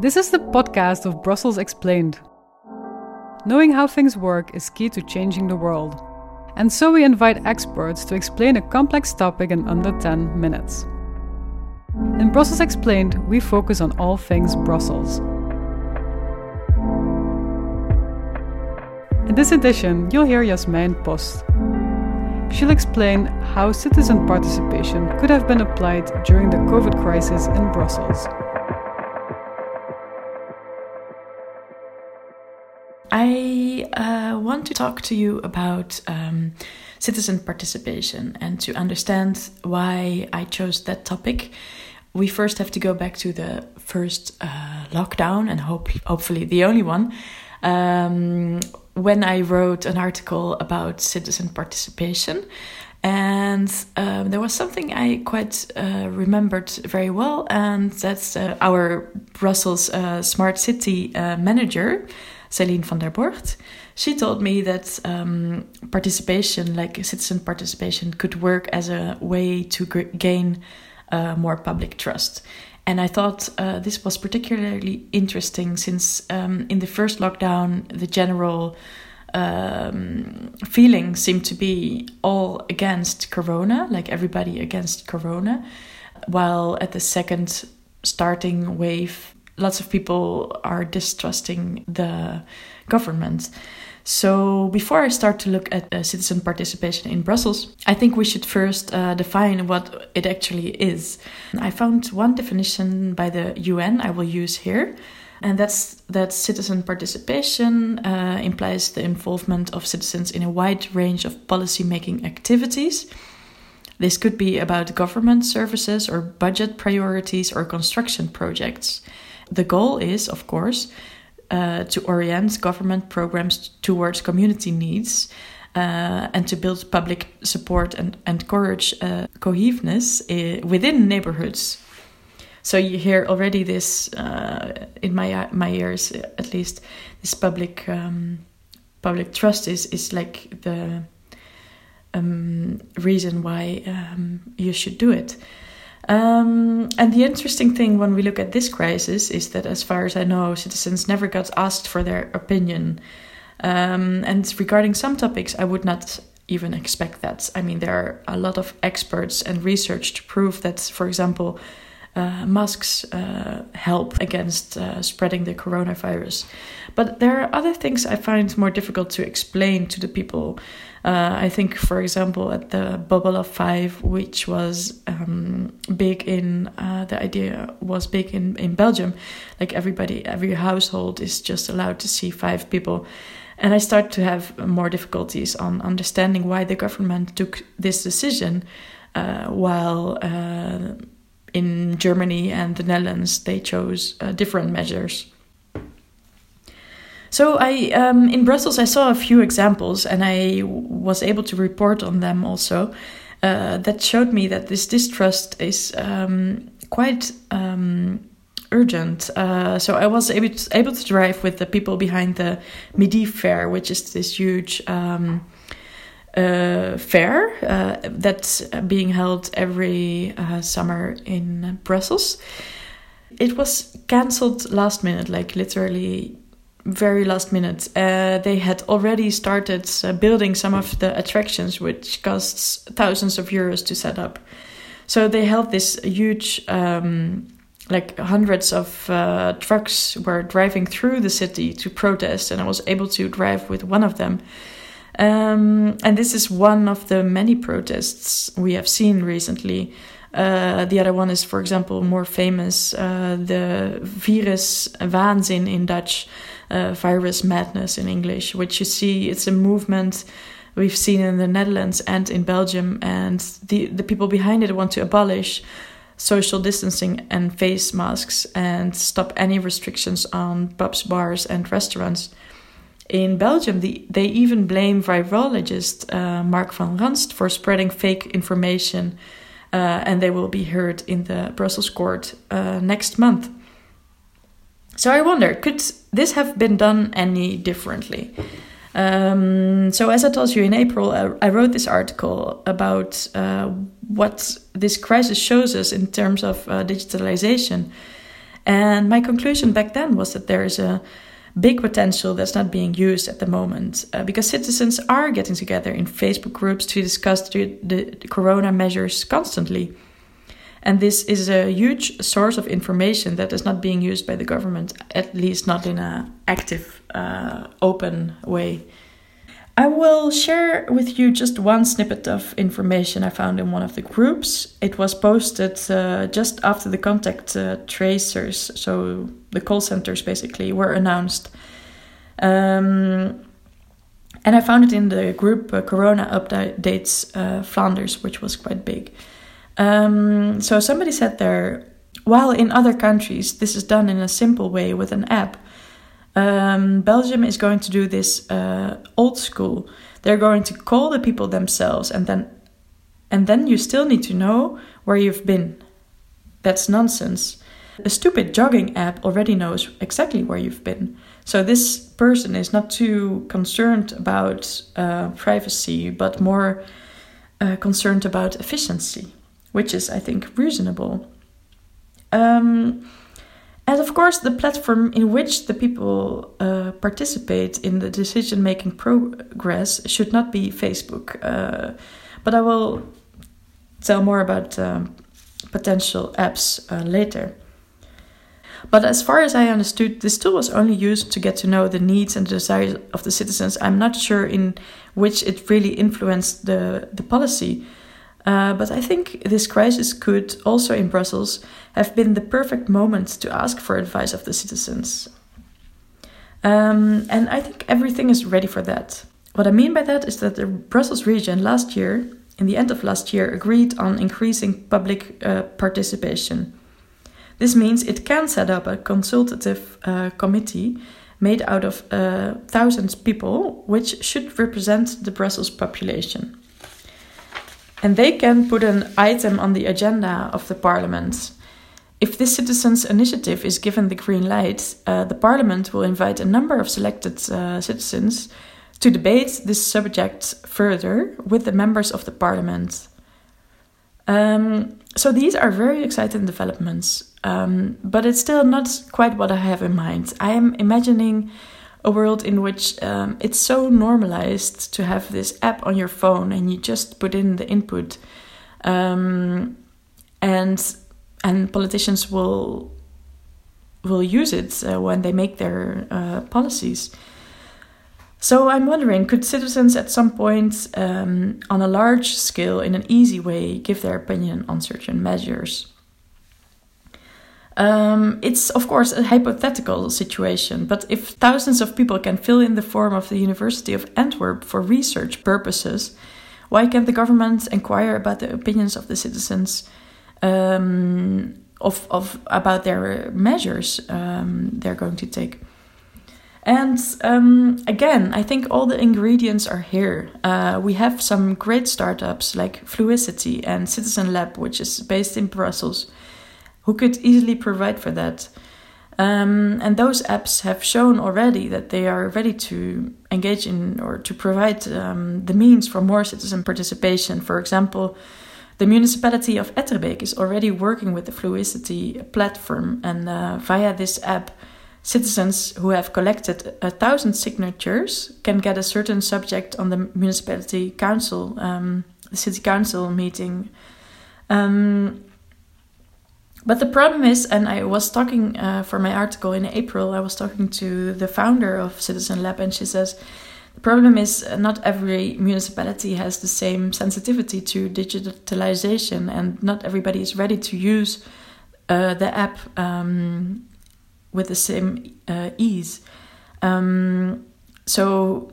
This is the podcast of Brussels Explained. Knowing how things work is key to changing the world. And so we invite experts to explain a complex topic in under 10 minutes. In Brussels Explained, we focus on all things Brussels. In this edition, you'll hear Jasmijn Post. She'll explain how citizen participation could have been applied during the COVID crisis in Brussels. I uh, want to talk to you about um, citizen participation and to understand why I chose that topic. We first have to go back to the first uh, lockdown and hope, hopefully the only one. Um, when I wrote an article about citizen participation, and um, there was something I quite uh, remembered very well, and that's uh, our Brussels uh, Smart City uh, manager, Celine Vanderborght. She told me that um, participation, like citizen participation, could work as a way to gain uh, more public trust. And I thought uh, this was particularly interesting since um, in the first lockdown, the general um, feeling seemed to be all against Corona, like everybody against Corona, while at the second starting wave, lots of people are distrusting the government. So, before I start to look at uh, citizen participation in Brussels, I think we should first uh, define what it actually is. I found one definition by the UN I will use here and that's that citizen participation uh, implies the involvement of citizens in a wide range of policy making activities. This could be about government services or budget priorities or construction projects. The goal is, of course, uh, to orient government programs towards community needs uh, and to build public support and encourage uh, cohesiveness uh, within neighborhoods so you hear already this uh, in my my ears, at least. This public um, public trust is is like the um, reason why um, you should do it. Um, and the interesting thing when we look at this crisis is that, as far as I know, citizens never got asked for their opinion. Um, and regarding some topics, I would not even expect that. I mean, there are a lot of experts and research to prove that, for example, uh, masks uh, help against uh, spreading the coronavirus. But there are other things I find more difficult to explain to the people. Uh, I think, for example, at the Bubble of Five, which was um, big in uh, the idea was big in, in Belgium, like everybody, every household is just allowed to see five people. And I start to have more difficulties on understanding why the government took this decision uh, while in Germany and the Netherlands, they chose uh, different measures. So I um, in Brussels I saw a few examples and I was able to report on them also. Uh, that showed me that this distrust is um, quite um, urgent. Uh, so I was able to, able to drive with the people behind the Midi Fair, which is this huge um, uh, fair uh, that's being held every uh, summer in Brussels. It was cancelled last minute, like literally very last minute. Uh, they had already started uh, building some of the attractions, which costs thousands of euros to set up. So they held this huge. Um, like hundreds of uh, trucks were driving through the city to protest, and I was able to drive with one of them um, and this is one of the many protests we have seen recently. Uh, the other one is, for example, more famous, uh, the virus waanzin in Dutch, uh, virus madness in English, which you see it's a movement we've seen in the Netherlands and in Belgium, and the the people behind it want to abolish social distancing and face masks and stop any restrictions on pubs, bars, and restaurants in Belgium, the, they even blame virologist uh, Marc Van Ranst for spreading fake information, uh, and they will be heard in the Brussels court uh, next month. So I wonder, could this have been done any differently? Um, so, as I told you in April, I, I wrote this article about uh, what this crisis shows us in terms of uh, digitalization And my conclusion back then was that there is a big potential that's not being used at the moment uh, because citizens are getting together in Facebook groups to discuss the, the, corona measures constantly. And this is a huge source of information that is not being used by the government, at least not in an active, uh, open way. I will share with you just one snippet of information I found in one of the groups. It was posted uh, just after the contact uh, tracers, so the call centers basically, were announced. Um, and I found it in the group uh, Corona Updates uh, Flanders, which was quite big. Um, so somebody said there, while in other countries this is done in a simple way with an app, um, Belgium is going to do this uh, old school. They're going to call the people themselves, and then, and then you still need to know where you've been. That's nonsense. A stupid jogging app already knows exactly where you've been. So this person is not too concerned about uh, privacy, but more uh, concerned about efficiency, which is, I think, reasonable. Um, and of course, the platform in which the people uh, participate in the decision making progress should not be Facebook. Uh, but I will tell more about um, potential apps uh, later. But as far as I understood, this tool was only used to get to know the needs and desires of the citizens. I'm not sure in which it really influenced the, the policy. Uh, but I think this crisis could also in Brussels have been the perfect moment to ask for advice of the citizens. Um, and I think everything is ready for that. What I mean by that is that the Brussels region last year, in the end of last year, agreed on increasing public uh, participation. This means it can set up a consultative uh, committee made out of uh, thousands people, which should represent the Brussels population. And they can put an item on the agenda of the parliament if this citizens' initiative is given the green light, uh, the parliament will invite a number of selected uh, citizens to debate this subject further with the members of the parliament. Um, so these are very exciting developments, um, but it's still not quite what I have in mind. I am imagining a world in which um, it's so normalized to have this app on your phone and you just put in the input. Um, and and politicians will will use it uh, when they make their uh, policies. So I'm wondering, could citizens at some point, um, on a large scale, in an easy way, give their opinion on certain measures? Um, it's of course a hypothetical situation, but if thousands of people can fill in the form of the University of Antwerp for research purposes, why can't the government inquire about the opinions of the citizens um, of, of about their measures um, they're going to take. And um, again, I think all the ingredients are here. Uh, we have some great startups like Fluicity and Citizen Lab, which is based in Brussels, who could easily provide for that. Um, and those apps have shown already that they are ready to engage in or to provide um, the means for more citizen participation. For example, the municipality of Etterbeek is already working with the Fluicity platform, and uh, via this app, citizens who have collected a thousand signatures can get a certain subject on the municipality council, um, the city council meeting. Um, but the problem is, and I was talking uh, for my article in April, I was talking to the founder of Citizen Lab, and she says the problem is uh, not every municipality has the same sensitivity to digitalization, and not everybody is ready to use uh, the app um, with the same uh, ease. Um, so,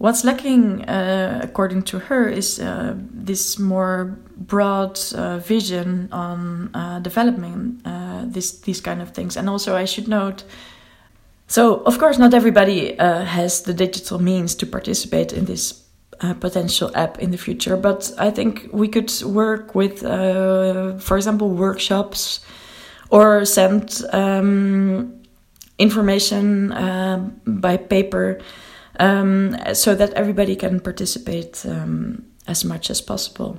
what's lacking, uh, according to her, is uh, this more broad uh, vision on developing this these kind of things. And also, I should note so, of course, not everybody uh, has the digital means to participate in this uh, potential app in the future, but I think we could work with, uh, for example, workshops or send um, information uh, by paper um, so that everybody can participate um, as much as possible.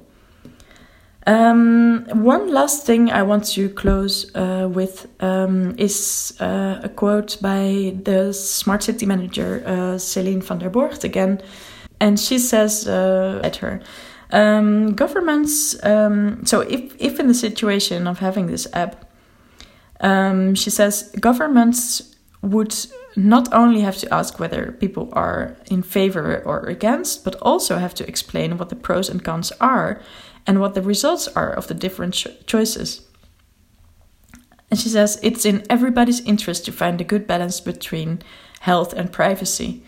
Um, one last thing I want to close uh, with um, is uh, a quote by the smart city manager uh, Celine Vanderborght again, and she says uh, at her. Um, governments, um, so if, if in the situation of having this app, she says governments would not only have to ask whether people are in favor or against, but also have to explain what the pros and cons are and what the results are of the different cho- choices. And she says it's in everybody's interest to find a good balance between health and privacy.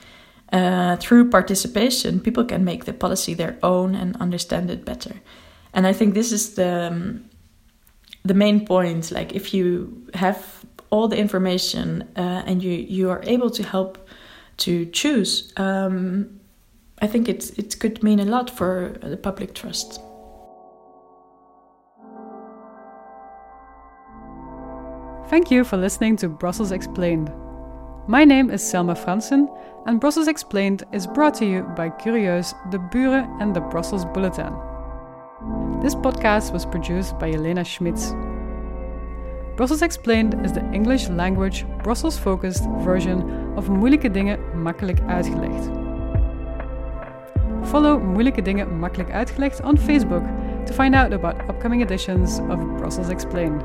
Uh, through participation, people can make the policy their own and understand it better. And I think this is the um, the main point. Like if you have all the information uh, and you you are able to help to choose, um, I think it it could mean a lot for the public trust. Thank you for listening to Brussels Explained. My name is Selma Fransen, and Brussels Explained is brought to you by Curieus, De Buren, and the Brussels Bulletin. This podcast was produced by Elena Schmitz. Brussels Explained is the English language, Brussels focused version of Moeilijke Dingen Makkelijk Uitgelegd. Follow Moeilijke Dingen Makkelijk Uitgelegd on Facebook to find out about upcoming editions of Brussels Explained.